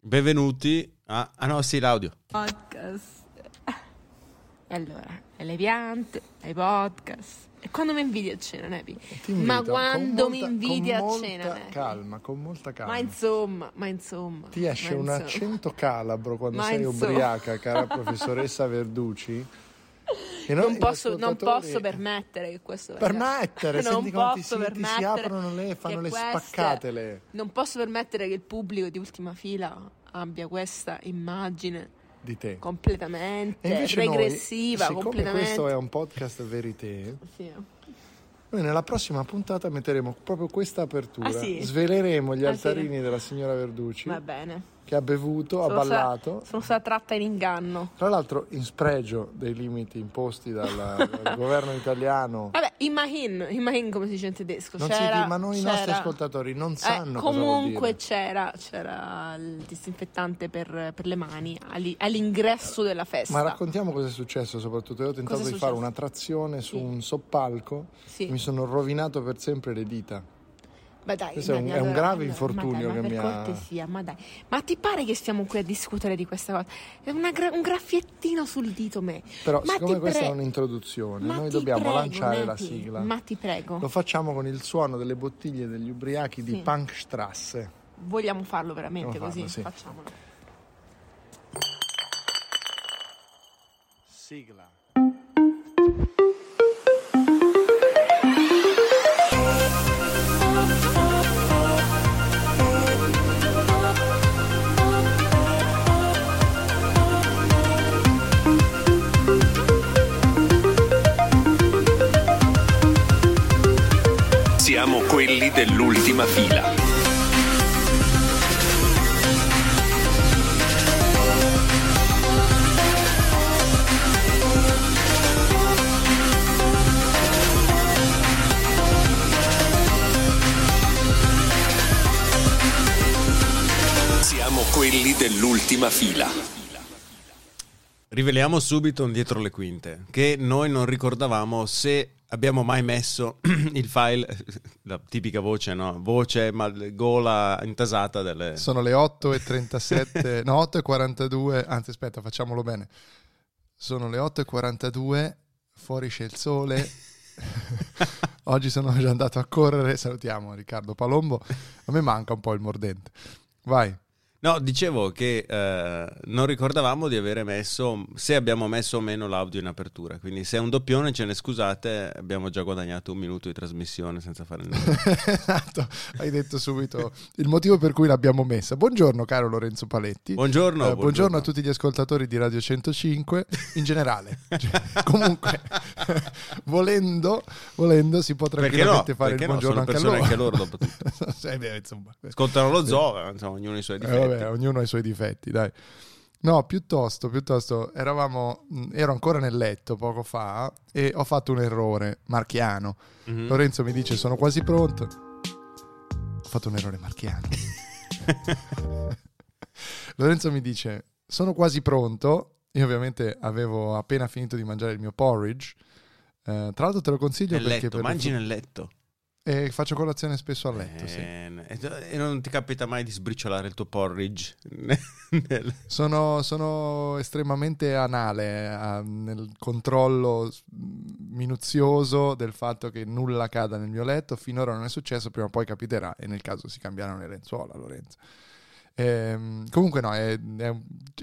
Benvenuti a... Ah no, sì, l'audio. podcast. E allora, e le piante, e i podcast. E quando mi invidi a cena, Nepi? Ma quando molta- mi invidi a cena, Nepi? calma, con molta calma. Ma insomma, ma insomma. Ti esce un insomma. accento calabro quando Ma sei insomma. ubriaca, cara professoressa Verducci. Noi, Non posso, non posso permettere che questo venga- Permettere, non senti come ti posso si- aprono le- fanno le queste- spaccatele. Non posso permettere che il pubblico di ultima fila abbia questa immagine di te. completamente noi, regressiva, siccome completamente. questo è un podcast verité, Sì. Noi nella prossima puntata metteremo proprio questa apertura. Ah, sì? Sveleremo gli Ah, sì? altarini della signora Verducci, Va bene. che ha bevuto, ha Sono sta- ballato. sono stata tratta in inganno. Tra l'altro in spregio dei limiti imposti dal governo italiano. Vabbè, imagine, imagine come si dice in tedesco. Non si c'era, dice, ma noi i nostri ascoltatori non Eh, sanno cosa vuol comunque c'era, c'era il disinfettante per, per le mani all'i- all'ingresso della festa. Ma raccontiamo cosa è successo soprattutto. Io ho tentato di fare una trazione su Sì. un soppalco Sì. mi sono rovinato per sempre le dita. Ma dai, Questo è un- Dani, è un allora- grave allora, infortunio ma dai, che ma mi per ha- cortesia, ma dai. Ma ti pare che stiamo qui a discutere di questa cosa? È una gra- un graffiettino sul dito me. Però Ma siccome questa pre- è un'introduzione, Ma noi dobbiamo prego, lanciare la Nepi, sigla. Ma ti prego. Lo facciamo con il suono delle bottiglie degli ubriachi di Sì. Punkstrasse. Vogliamo farlo veramente Vogliamo così? farlo, sì. Facciamolo. Sigla. Riveliamo subito un dietro le quinte che noi non ricordavamo se abbiamo mai messo il file, la tipica voce, no? Voce, ma gola intasata delle... Sono le 8.37, no 8.42, anzi aspetta facciamolo bene. Sono le 8.42, fuori c'è il sole. Oggi sono già andato a correre, salutiamo Riccardo Palombo. A me manca un po' il mordente. Vai. No, dicevo che eh, non ricordavamo di avere messo, se abbiamo messo o meno l'audio in apertura, quindi se è un doppione ce ne scusate, abbiamo già guadagnato un minuto di trasmissione senza fare niente. esatto, hai detto subito il motivo per cui l'abbiamo messa. Buongiorno caro Lorenzo Paletti. Buongiorno, Eh, buongiorno a tutti gli ascoltatori di Radio 105 in generale. Cioè, comunque, volendo, volendo si può Perché no? tranquillamente fare Perché il no? buongiorno Sono anche a loro. anche loro, dopo tutto. Sì, beh, insomma, Ascoltano lo zoo, insomma, ognuno i suoi eh, difetti. Vabbè, ognuno ha i suoi difetti, dai. No, piuttosto, piuttosto eravamo, mh, ero ancora nel letto poco fa e ho fatto un errore marchiano. Mhm. Lorenzo mi dice sono quasi pronto. Ho fatto un errore marchiano. Lorenzo mi dice sono quasi pronto. Io ovviamente avevo appena finito di mangiare il mio porridge. Eh, tra l'altro te lo consiglio Nel perché letto, per mangi nel letto. E faccio colazione spesso a letto, sì. Eh, E non ti capita mai di sbriciolare il tuo porridge? Nel- Sono, sono estremamente anale eh, nel controllo minuzioso del fatto che nulla cada nel mio letto. Finora non è successo, prima o poi capiterà e nel caso si cambieranno le lenzuola, Lorenzo. Ehm, comunque no, è, è-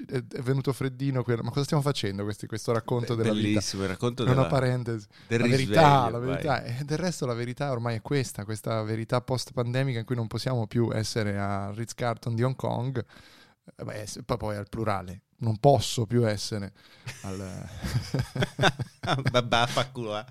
è- venuto freddino. quello- Ma cosa stiamo facendo questi- questo racconto della vita? Bellissimo, il racconto Una della, parentesi. del la verità, la verità. E del resto la verità ormai è questa, questa verità post-pandemica in cui non possiamo più essere a Ritz-Carlton di Hong Kong, eh, beh, poi al plurale, non posso più essere al... Babà, fa culo, eh.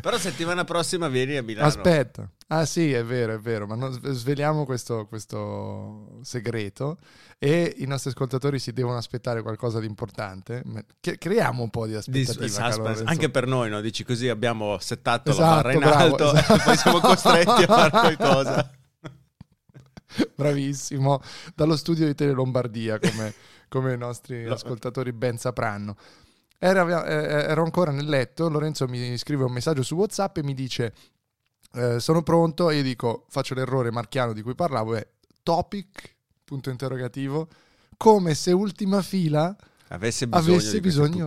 Però settimana prossima vieni a Milano. Aspetta, ah sì, è vero, è vero, ma non- sveliamo questo, questo segreto e i nostri ascoltatori si devono aspettare qualcosa di importante. Che- creiamo un po' di Di aspettativa. Lorenzo. anche per noi, no? Dici così abbiamo settato Esatto, la barra in bravo, alto esatto. e poi siamo costretti a fare qualcosa. Bravissimo, dallo studio di Tele Lombardia, come, come i nostri Lo- ascoltatori ben sapranno. Era- eh, ero ancora nel letto, Lorenzo mi scrive un messaggio su WhatsApp e mi dice eh, sono pronto e io dico faccio l'errore marchiano di cui parlavo, è topic, punto interrogativo, come se ultima fila Avesse bisogno Avesse di bisogno-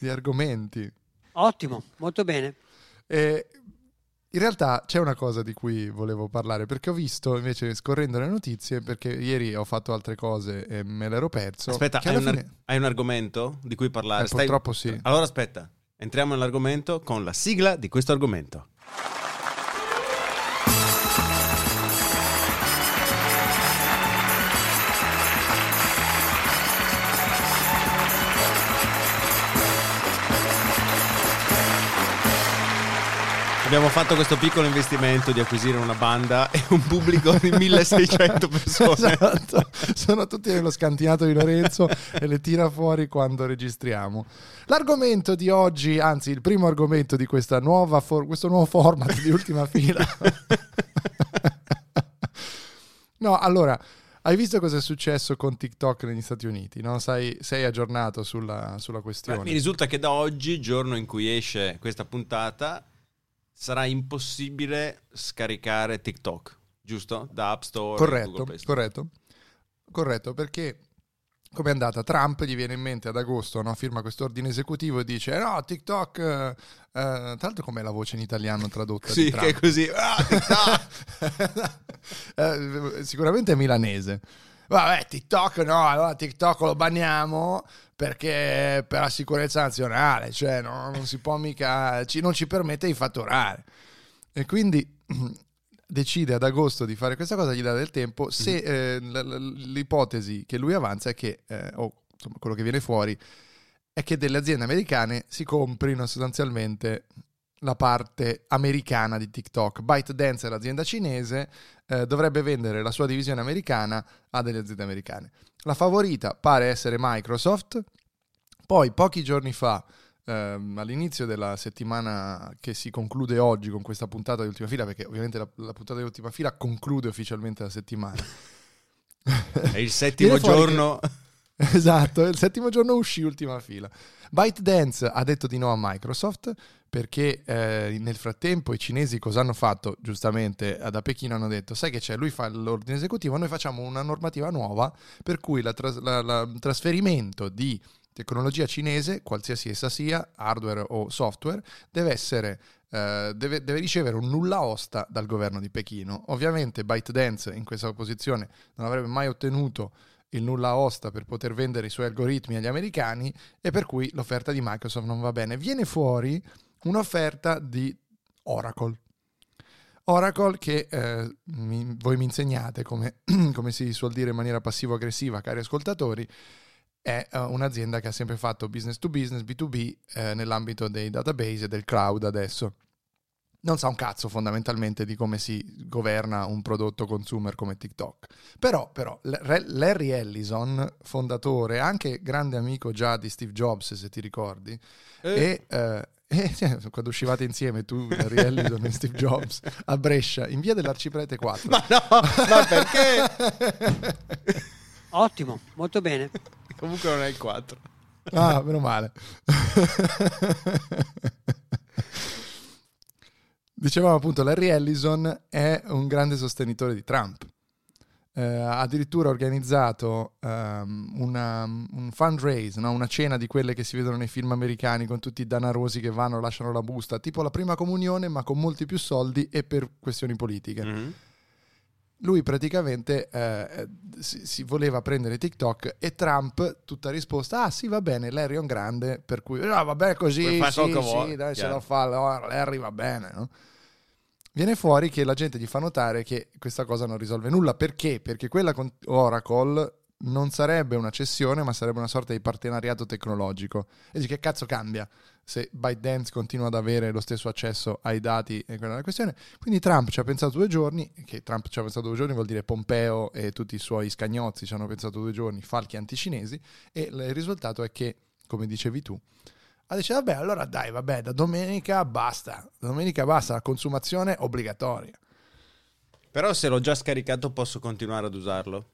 di argomenti. Ottimo, molto bene. E in realtà c'è una cosa di cui volevo parlare, perché ho visto invece scorrendo le notizie, perché ieri ho fatto altre cose e me l'ero perso. Aspetta, hai un, fine- ar- hai un argomento di cui parlare? Eh, purtroppo sì. Allora aspetta, entriamo nell'argomento con la sigla di questo argomento. Abbiamo fatto questo piccolo investimento di acquisire una banda e un pubblico di 1600 persone. Esatto, sono tutti nello scantinato di Lorenzo e le tira fuori quando registriamo. L'argomento di oggi, anzi il primo argomento di questa nuova for- questo nuovo format di ultima fila. no, allora, hai visto cosa è successo con TikTok negli Stati Uniti? No? Sai- sei aggiornato sulla, sulla Beh, questione? mi risulta che da oggi, giorno in cui esce questa puntata, sarà impossibile scaricare TikTok, giusto? Da App Store Corretto, corretto, corretto, perché come è andata? Trump gli viene in mente ad agosto, no? firma questo ordine esecutivo e dice no, TikTok, eh, eh, tra l'altro com'è la voce in italiano tradotta? di Sì, Trump? che è così. Ah! Eh, sicuramente è milanese. Vabbè, TikTok no, allora TikTok lo banniamo perché per la sicurezza nazionale, cioè no, non si può mica, ci- non ci permette di fatturare. E quindi decide ad agosto di fare questa cosa, gli dà del tempo. Se eh, l'ipotesi che lui avanza è che, eh, o insomma quello che viene fuori, è che delle aziende americane si comprino sostanzialmente la parte americana di TikTok. ByteDance è l'azienda cinese, eh, dovrebbe vendere la sua divisione americana a delle aziende americane. La favorita pare essere Microsoft. Poi, pochi giorni fa, ehm, all'inizio della settimana che si conclude oggi con questa puntata di ultima fila, perché ovviamente la, la puntata di ultima fila conclude ufficialmente la settimana. È il settimo giorno. Esatto, il settimo giorno uscì ultima fila. ByteDance ha detto di no a Microsoft perché eh, nel frattempo i cinesi cosa hanno fatto? Giustamente da Pechino hanno detto, sai che c'è, lui fa l'ordine esecutivo, noi facciamo una normativa nuova per cui il trasferimento di tecnologia cinese, qualsiasi essa sia, hardware o software, deve essere... eh, deve, deve ricevere un nulla osta dal governo di Pechino. Ovviamente ByteDance in questa posizione non avrebbe mai ottenuto il nulla osta per poter vendere i suoi algoritmi agli americani e per cui l'offerta di Microsoft non va bene. Viene fuori un'offerta di Oracle. Oracle che eh, mi- voi mi insegnate come, come si suol dire in maniera passivo-aggressiva, cari ascoltatori, è eh, un'azienda che ha sempre fatto business to business, B2B, eh, nell'ambito dei database e del cloud adesso. Non sa un cazzo fondamentalmente di come si governa un prodotto consumer come TikTok. Però, però Larry Ellison, fondatore, anche grande amico già di Steve Jobs, se ti ricordi, e, eh, e, cioè, quando uscivate insieme tu, Larry Ellison e Steve Jobs, a Brescia, in via dell'Arciprete 4. Ma no, ma perché? Ottimo, molto bene. Comunque non è il 4. Ah, meno male. Dicevamo appunto, Larry Ellison è un grande sostenitore di Trump. Eh, ha addirittura organizzato ehm, una- un fundraise, no? una cena di quelle che si vedono nei film americani con tutti i danarosi che vanno, lasciano la busta, tipo la prima comunione, ma con molti più soldi e per questioni politiche Mhm. Lui praticamente eh, si, si voleva prendere TikTok e Trump tutta risposta ah sì va bene Larry è un grande per cui no vabbè così Puoi sì, sì, vuoi, dai ce lo fa Larry va bene no? viene fuori che la gente gli fa notare che questa cosa non risolve nulla perché? perché quella con Oracle non sarebbe una cessione ma sarebbe una sorta di partenariato tecnologico e dici che cazzo cambia se ByteDance continua ad avere lo stesso accesso ai dati e quella è la questione quindi Trump ci ha pensato due giorni, che Trump ci ha pensato due giorni vuol dire Pompeo e tutti i suoi scagnozzi ci hanno pensato due giorni, falchi anticinesi, e il risultato è che, come dicevi tu, ha detto vabbè allora dai, vabbè, da domenica basta, da domenica basta, la consumazione obbligatoria. Però se l'ho già scaricato posso continuare ad usarlo.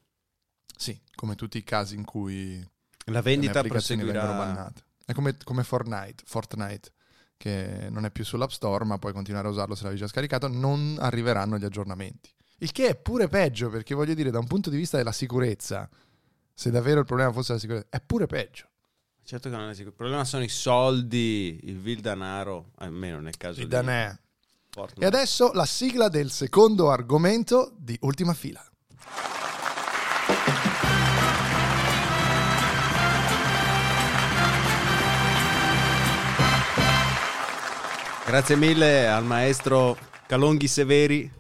Sì, come tutti i casi in cui La vendita proseguirà. È come, come Fortnite, Fortnite, che non è più sull'App Store, ma puoi continuare a usarlo se l'avevi già scaricato, non arriveranno gli aggiornamenti. Il che è pure peggio, perché voglio dire, da un punto di vista della sicurezza, Se davvero il problema fosse la sicurezza, è pure peggio. Certo che non è sicuro. Il problema sono i soldi, il vil danaro, almeno nel caso Il di danè. Fortnite. E adesso la sigla del secondo argomento di Ultima Fila. Grazie mille al maestro Calonghi Severi.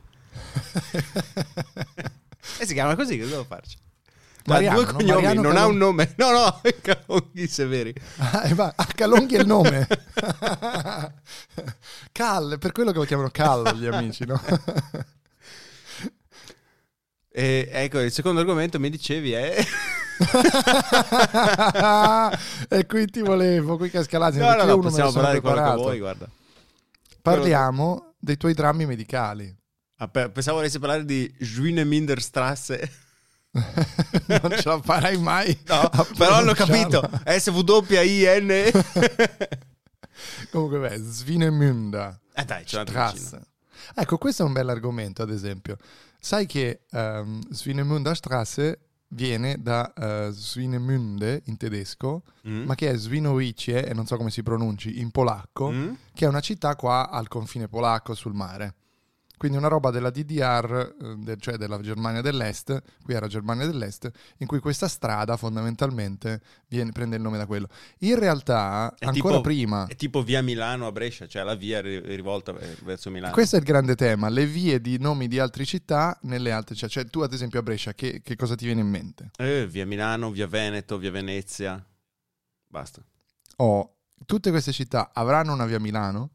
e si chiama così, che devo farci? Mariano, ha due no? cognomi, Mariano non ha Calong- un nome. No, no, Calonghi Severi. Ah, ah, Calonghi è il nome. Cal, per quello che lo chiamano Cal gli amici, no? E ecco, il secondo argomento mi dicevi è... e qui ti volevo, qui cascalati. no, no, no, possiamo parlare di quello che vuoi, guarda. Parliamo dei tuoi drammi medicali. Ah, pe- pensavo volessi parlare di Schwieneminderstrasse. non ce la farai mai. No, però hanno capito. S-W-I-N. eh Comunque, beh, Svinemünda. dai, ce l'ho vicino. Ecco, questo è un bell'argomento, ad esempio. Sai che um, Svinemünda Strasse viene da uh, Svinemünde in tedesco, Mm? ma che è Svinowice, e non so come si pronunci, in polacco, Mm? che è una città qua al confine polacco sul mare. Quindi una roba della DDR, eh, cioè della Germania dell'Est, qui era Germania dell'Est, in cui questa strada fondamentalmente viene- prende il nome da quello. In realtà, È ancora tipo- prima, È tipo via Milano a Brescia, cioè la via ri- rivolta verso Milano. questo è il grande tema, le vie di nomi di altre città nelle altre città. Cioè tu ad esempio a Brescia, che, che cosa ti viene in mente? Eh, via Milano, via Veneto, via Venezia. Basta. Oh, tutte queste città avranno una via Milano?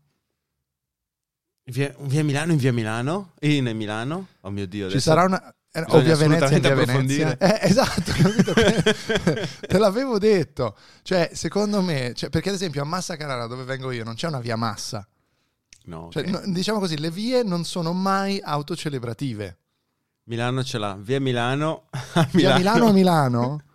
Via, via Milano in via Milano? In Milano? Oh mio Dio. Ci sarà una... eh, O via Venezia in via Venezia. Eh, esatto, capito? te, l'avevo detto. Cioè, secondo me, cioè, perché ad esempio a Massa Carrara, dove vengo io, non c'è una via Massa. No, Cioè, ok. no, diciamo così, le vie non sono mai autocelebrative. Milano ce l'ha. Via Milano a Via Milano. Milano a Milano?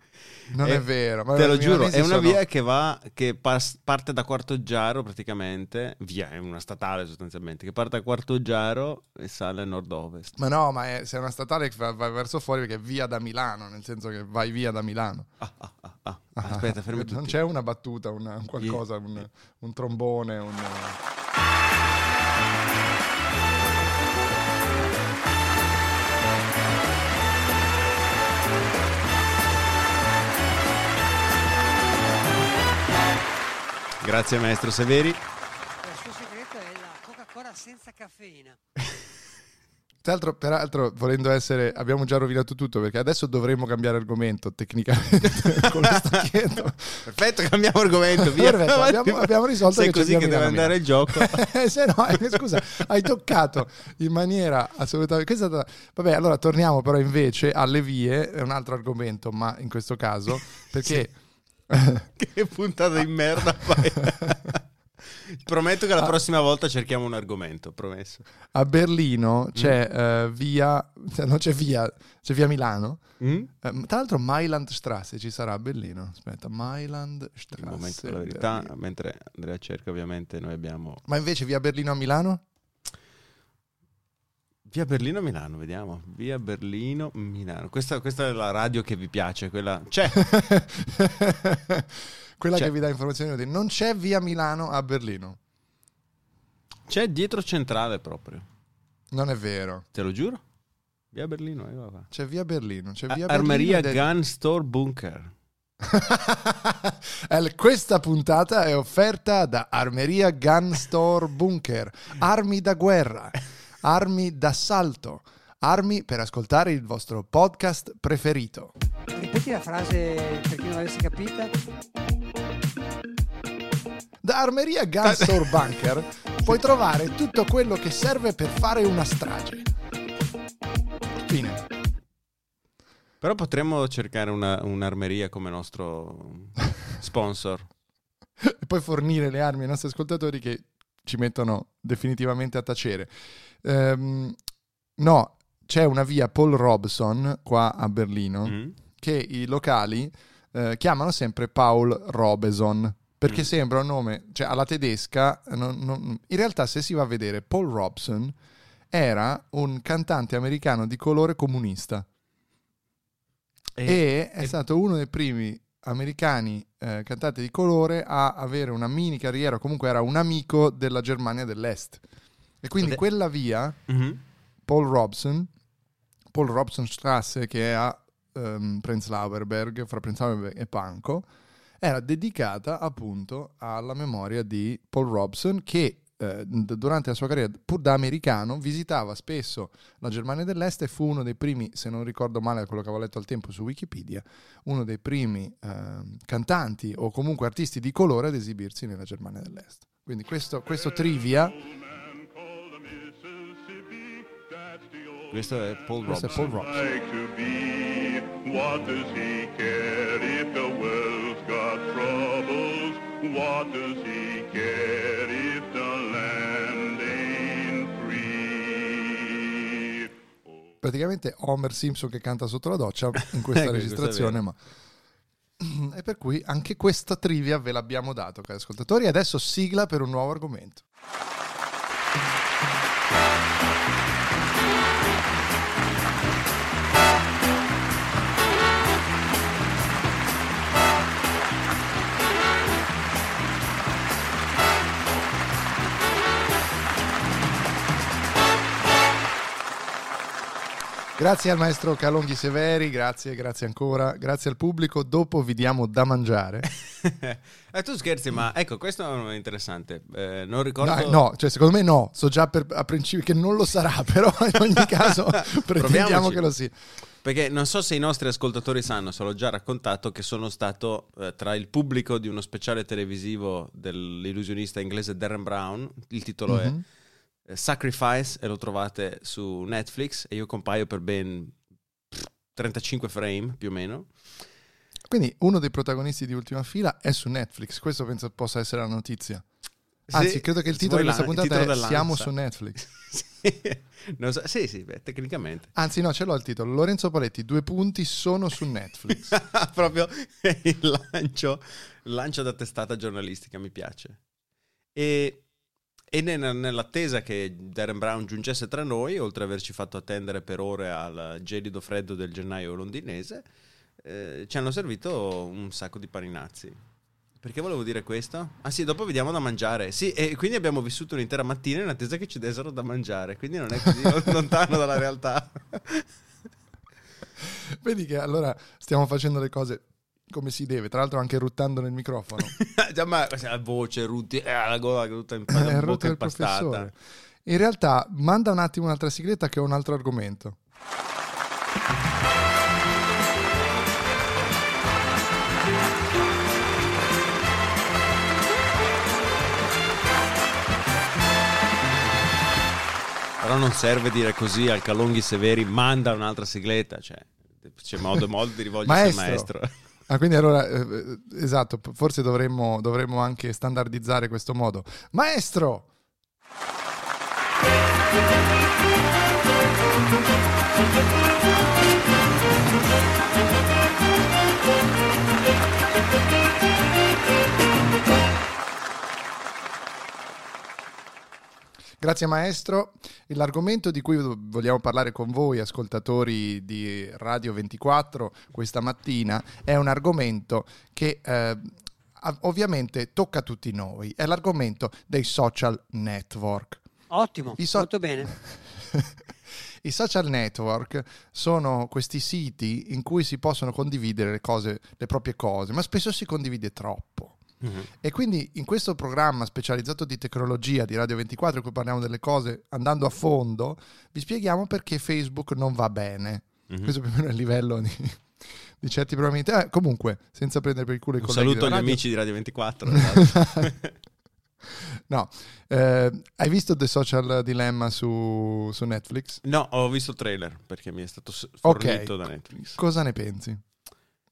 Non Eh, è vero. ma Te lo giuro, è una via che va, che pas- parte da Quarto Giaro praticamente, via, è una statale sostanzialmente, che parte da Quarto Giaro e sale a nord-ovest. Ma no, ma è, se è una statale che va, va verso fuori perché è via da Milano, nel senso che vai via da Milano. Ah, ah, ah, ah. Aspetta, fermi tutti. Non c'è una battuta, una- un qualcosa, un, un trombone, un... Grazie maestro Severi. Il suo segreto è la Coca-Cola senza caffeina. Tra l'altro, peraltro, volendo essere, abbiamo già rovinato tutto perché adesso dovremmo cambiare argomento tecnicamente con lo stacchetto. Perfetto, cambiamo argomento. Via. Perfetto, abbiamo, abbiamo risolto Se è così che deve andare il gioco. Eh, se no, eh, scusa, hai toccato in maniera assolutamente. Questa è stata... Vabbè, allora torniamo però invece alle vie, è un altro argomento, ma in questo caso perché che puntata di merda fai. Prometto che la prossima volta cerchiamo un argomento, promesso. a Berlino c'è Mm. eh, via, non c'è via, c'è via Milano. Mm? Eh, tra l'altro Mailandstrasse ci sarà a Berlino. Aspetta, Mailandstrasse. Il momento della verità, Berlino. mentre Andrea cerca, ovviamente noi abbiamo Ma invece via Berlino a Milano? Via Berlino Milano, vediamo. Via Berlino Milano. Questa, questa è la radio che vi piace, quella c'è. Quella C'è. che vi dà informazioni utili. Non c'è via Milano a Berlino. C'è dietro centrale proprio. Non è vero. Te lo giuro. Via Berlino, eh, va, va. C'è via Berlino. C'è via Armeria è- Gun Store Bunker. Questa puntata è offerta da Armeria Gun Store Bunker. Armi da guerra, armi d'assalto, armi per ascoltare il vostro podcast preferito. Ripeti la frase per chi non l'avesse capita. Da Armeria Gun Store Bunker puoi trovare tutto quello che serve per fare una strage. Fine. Però potremmo cercare una- un'armeria come nostro sponsor. e poi fornire le armi ai nostri ascoltatori che ci mettono definitivamente a tacere. Ehm, no, c'è una via Paul Robson qua a Berlino Mm? che i locali eh, chiamano sempre Paul Robeson perché Mm. sembra un nome, cioè alla tedesca, non- non- in realtà se si va a vedere Paul Robson era un cantante americano di colore comunista. e è e- stato uno dei primi americani eh, cantanti di colore a avere una mini carriera, comunque era un amico della Germania dell'Est. E quindi Ade- quella via, Mhm. Paul Robson, Paul Robson Strasse, che è a ehm, Prenzlauer Berg, fra Prenzlauer Berg e Pankow, era dedicata appunto alla memoria di Paul Robson che eh, durante la sua carriera, pur da americano, visitava spesso la Germania dell'Est e fu uno dei primi, se non ricordo male quello che avevo letto al tempo su Wikipedia, uno dei primi ehm, cantanti o comunque artisti di colore ad esibirsi nella Germania dell'Est. Quindi questo, questo trivia, Questo è Paul questo Robson. è Paul Robson. Praticamente Homer Simpson che canta sotto la doccia in questa registrazione, ma... E per cui anche questa trivia ve l'abbiamo dato, cari ascoltatori. Adesso sigla per un nuovo argomento. Grazie al maestro Calonghi Severi, grazie, grazie ancora, grazie al pubblico. Dopo vi diamo da mangiare. Eh, tu scherzi, ma ecco, questo è interessante. Eh, non ricordo... No, no, cioè secondo me no, so già per, a principio che non lo sarà, però in ogni caso pretendiamo che lo sia. Perché non so se i nostri ascoltatori sanno, se l'ho già raccontato, che sono stato eh, tra il pubblico di uno speciale televisivo dell'illusionista inglese Darren Brown. Il titolo Mhm. è eh, Sacrifice e lo trovate su Netflix e io compaio per ben pff, 35 frame più o meno. Quindi uno dei protagonisti di Ultima Fila è su Netflix, questo penso possa essere la notizia. Anzi, Sì, credo che il titolo di questa puntata è Siamo su Netflix. sì, so- sì, sì, beh, tecnicamente. Anzi no, ce l'ho il titolo. Lorenzo Paletti, due punti, sono su Netflix. Proprio il lancio, il lancio da testata giornalistica, mi piace. E, e ne- nell'attesa che Darren Brown giungesse tra noi, oltre ad averci fatto attendere per ore al gelido freddo del gennaio londinese, eh, ci hanno servito un sacco di paninazzi. Perché volevo dire questo? Ah sì, dopo vediamo da mangiare. Sì, e quindi abbiamo vissuto un'intera mattina in attesa che ci dessero da mangiare, quindi non è così lontano dalla realtà. Vedi che allora stiamo facendo le cose come si deve, tra l'altro anche ruttando nel microfono. Già, ma la voce, Rutti, eh, la gola tutta in È il bocca impastata. In realtà, manda un attimo un'altra sigletta che ho un altro argomento. Però non serve dire così al Calonghi Severi, manda un'altra sigletta, cioè c'è modo e modo di rivolgersi Maestro. al maestro. Ah, quindi allora, eh, eh, esatto, forse dovremmo, dovremmo anche standardizzare questo modo. Maestro! Grazie maestro. L'argomento di cui vogliamo parlare con voi, ascoltatori di Radio 24, questa mattina, è un argomento che eh, ovviamente tocca a tutti noi. È l'argomento dei social network. Ottimo, so- molto bene. I social network sono questi siti in cui si possono condividere le cose, le proprie cose, ma spesso si condivide troppo. E quindi in questo programma specializzato di tecnologia di Radio 24, in cui parliamo delle cose andando a fondo, vi spieghiamo perché Facebook non va bene. Mhm. Questo più o meno è il livello di, di certi programmi. Eh, comunque, senza prendere per il culo i Un colleghi saluto della radio. amici di Radio 24. esatto. No, eh, hai visto The Social Dilemma su, su Netflix? no, ho visto il trailer perché mi è stato fornito da Netflix. Cosa ne pensi?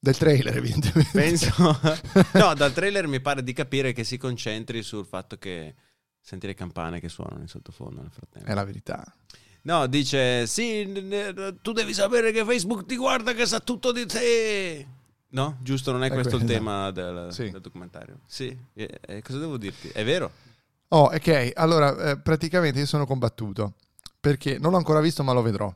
Del trailer, evidentemente. Penso... no, dal trailer mi pare di capire che si concentri sul fatto che senti le campane che suonano in sottofondo nel frattempo. È la verità. No, dice, sì, tu devi sapere che Facebook ti guarda che sa tutto di te. No, giusto, non è Eh, questo il quello, tema del, Sì. del documentario. Sì, e- e cosa devo dirti? È vero? Oh, ok. Allora, eh, praticamente io sono combattuto perché non l'ho ancora visto, ma lo vedrò.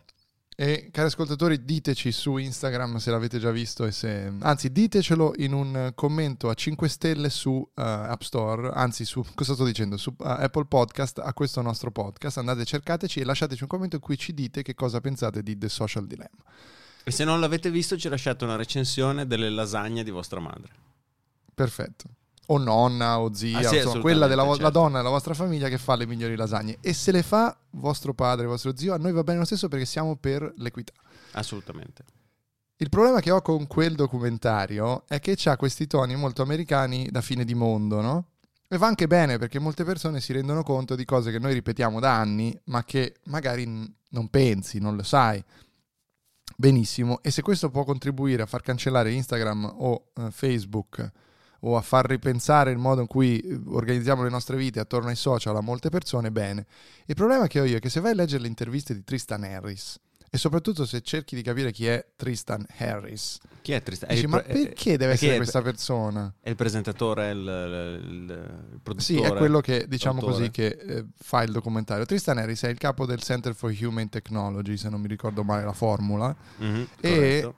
E cari ascoltatori, diteci su Instagram se l'avete già visto e se... Anzi, ditecelo in un commento a 5 stelle su uh, App Store, anzi su... cosa sto dicendo? Su uh, Apple Podcast, a questo nostro podcast. Andate, cercateci e lasciateci un commento in cui ci dite che cosa pensate di The Social Dilemma. E se non l'avete visto, ci lasciate una recensione delle lasagne di vostra madre. Perfetto. O nonna o zia, Ah, sì, insomma, quella della certo. donna della vostra famiglia che fa le migliori lasagne. E se le fa vostro padre, vostro zio, a noi va bene lo stesso perché siamo per l'equità. Assolutamente. Il problema che ho con quel documentario è che ha questi toni molto americani da fine di mondo, no? E va anche bene perché molte persone si rendono conto di cose che noi ripetiamo da anni, ma che magari n- non pensi, non lo sai benissimo. E se questo può contribuire a far cancellare Instagram o eh, Facebook o a far ripensare il modo in cui eh, organizziamo le nostre vite attorno ai social a molte persone, bene. Il problema che ho io è che se vai a leggere le interviste di Tristan Harris e soprattutto se cerchi di capire chi è Tristan Harris, Chi è Tristan? dici, ma pre- eh, perché deve essere è- questa persona? È il presentatore, il, il, il produttore. Sì, è quello che diciamo l'autore. così che eh, fa il documentario. Tristan Harris è il capo del Center for Human Technology, se non mi ricordo male la formula. Mhm, E-.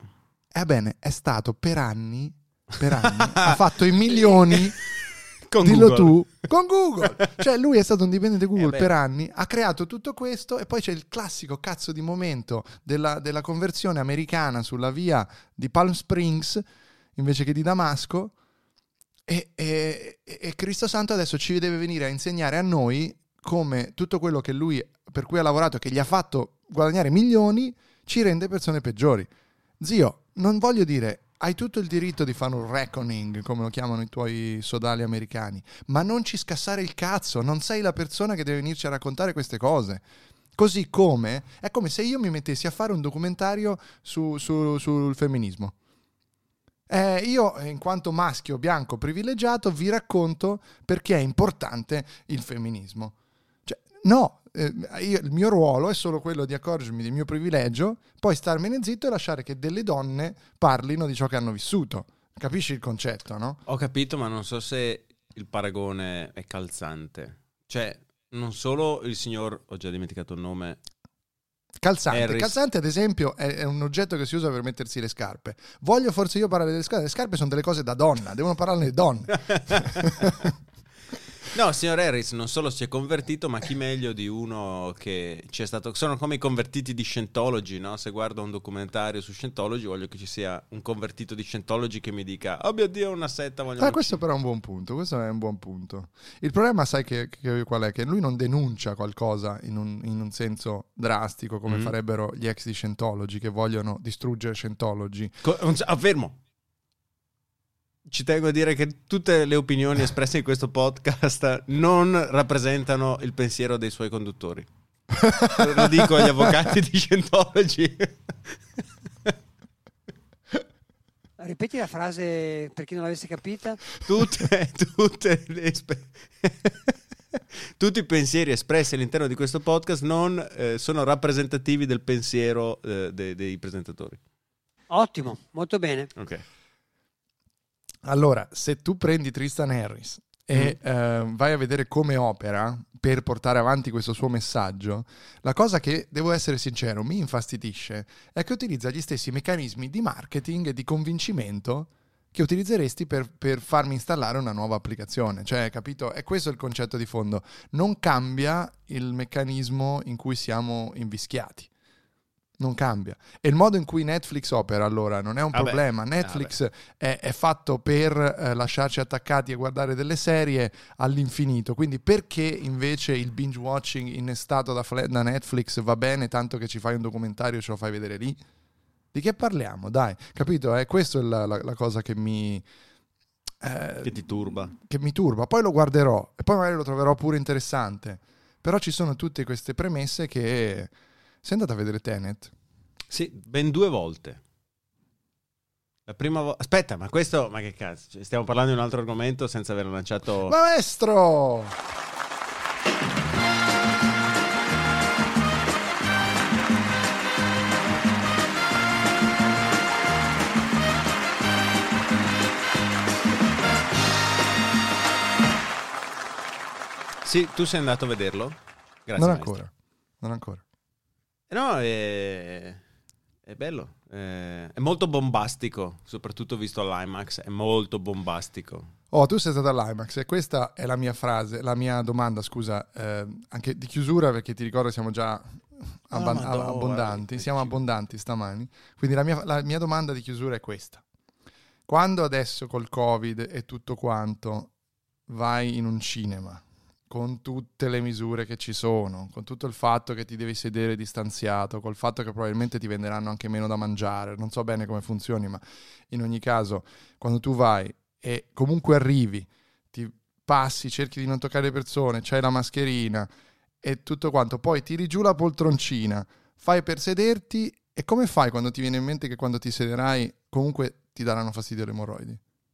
Ebbene, è stato per anni, per anni, ha fatto i milioni Con Dillo Google. tu con Google. Cioè, lui è stato un dipendente Google Eh per anni, ha creato tutto questo e poi c'è il classico cazzo di momento della, della conversione americana sulla via di Palm Springs invece che di Damasco. E, e- e Cristo Santo adesso ci deve venire a insegnare a noi come tutto quello che lui, per cui ha lavorato che gli ha fatto guadagnare milioni, ci rende persone peggiori. Zio, non voglio dire, hai tutto il diritto di fare un reckoning, come lo chiamano i tuoi sodali americani, ma non ci scassare il cazzo, non sei la persona che deve venirci a raccontare queste cose. Così come è come se io mi mettessi a fare un documentario su- su- sul femminismo. Eh, io, in quanto maschio bianco privilegiato, vi racconto perché è importante il femminismo. Cioè, no, eh, io- il mio ruolo è solo quello di accorgermi del mio privilegio, poi starmene zitto e lasciare che delle donne parlino di ciò che hanno vissuto. Capisci il concetto, no? Ho capito, ma non so se il paragone è calzante. Cioè, non solo il signor, ho già dimenticato il nome, Calzante. Harris. Calzante, ad esempio, è, un oggetto che si usa per mettersi le scarpe. Voglio forse io parlare delle scarpe. Le scarpe sono delle cose da donna, devono parlarne le donne. No, signor Harris non solo si è convertito, ma chi meglio di uno che ci è stato. Sono come i convertiti di Scientology, no? Se guardo un documentario su Scientology, voglio che ci sia un convertito di Scientology che mi dica: Oh mio Dio, una setta, voglio. Ah, questo però è un buon punto. Questo è un buon punto. Il problema, sai che, che- qual è? Che lui non denuncia qualcosa in un, in un senso drastico, come Mhm. farebbero gli ex di Scientology che vogliono distruggere Scientology. Co- fermo. Ci tengo a dire che tutte le opinioni espresse in questo podcast non rappresentano il pensiero dei suoi conduttori. Lo dico agli avvocati di Scientology. Ripeti la frase per chi non l'avesse capita. tutte, tutte le espe- tutti i pensieri espressi all'interno di questo podcast non eh, sono rappresentativi del pensiero eh, de- dei presentatori. Ottimo, molto bene. Ok. Allora, se tu prendi Tristan Harris e eh, vai a vedere come opera per portare avanti questo suo messaggio, la cosa che, devo essere sincero, mi infastidisce è che utilizza gli stessi meccanismi di marketing e di convincimento che utilizzeresti per, per farmi installare una nuova applicazione. Cioè, capito? È questo il concetto di fondo. Non cambia il meccanismo in cui siamo invischiati. Non cambia. E il modo in cui Netflix opera, allora, non è un Vabbè. problema. Netflix è, è fatto per eh, lasciarci attaccati a guardare delle serie all'infinito. Quindi perché invece il binge watching innestato da, da Netflix va bene tanto che ci fai un documentario e ce lo fai vedere lì? Di che parliamo? Dai, capito? È questa la, la- la cosa che mi... eh, Che ti turba. che mi turba. Poi lo guarderò e poi magari lo troverò pure interessante. Però ci sono tutte queste premesse che... Sei andato a vedere Tenet? Sì, ben due volte. La prima volta... Aspetta, ma questo... Ma che cazzo? Cioè, Stiamo parlando di un altro argomento senza aver lanciato... Maestro! Sì, tu sei andato a vederlo? Grazie. non ancora. Non ancora. No, eh, È bello, eh, è molto bombastico, soprattutto visto all'IMAX, è molto bombastico. Oh, tu sei stata all'IMAX e questa è la mia frase, la mia domanda, scusa, eh, anche di chiusura perché ti ricordo siamo già Ah, madò, abbondanti, guarda, siamo abbondanti stamani. Quindi la mia, la mia domanda di chiusura è questa. Quando adesso col Covid e tutto quanto vai in un cinema con tutte le misure che ci sono, con tutto il fatto che ti devi sedere distanziato, col fatto che probabilmente ti venderanno anche meno da mangiare, non so bene come funzioni, ma in ogni caso quando tu vai e comunque arrivi, ti passi, cerchi di non toccare le persone, c'hai la mascherina e tutto quanto, poi tiri giù la poltroncina, fai per sederti e come fai quando ti viene in mente che quando ti sederai comunque ti daranno fastidio le emorroidi?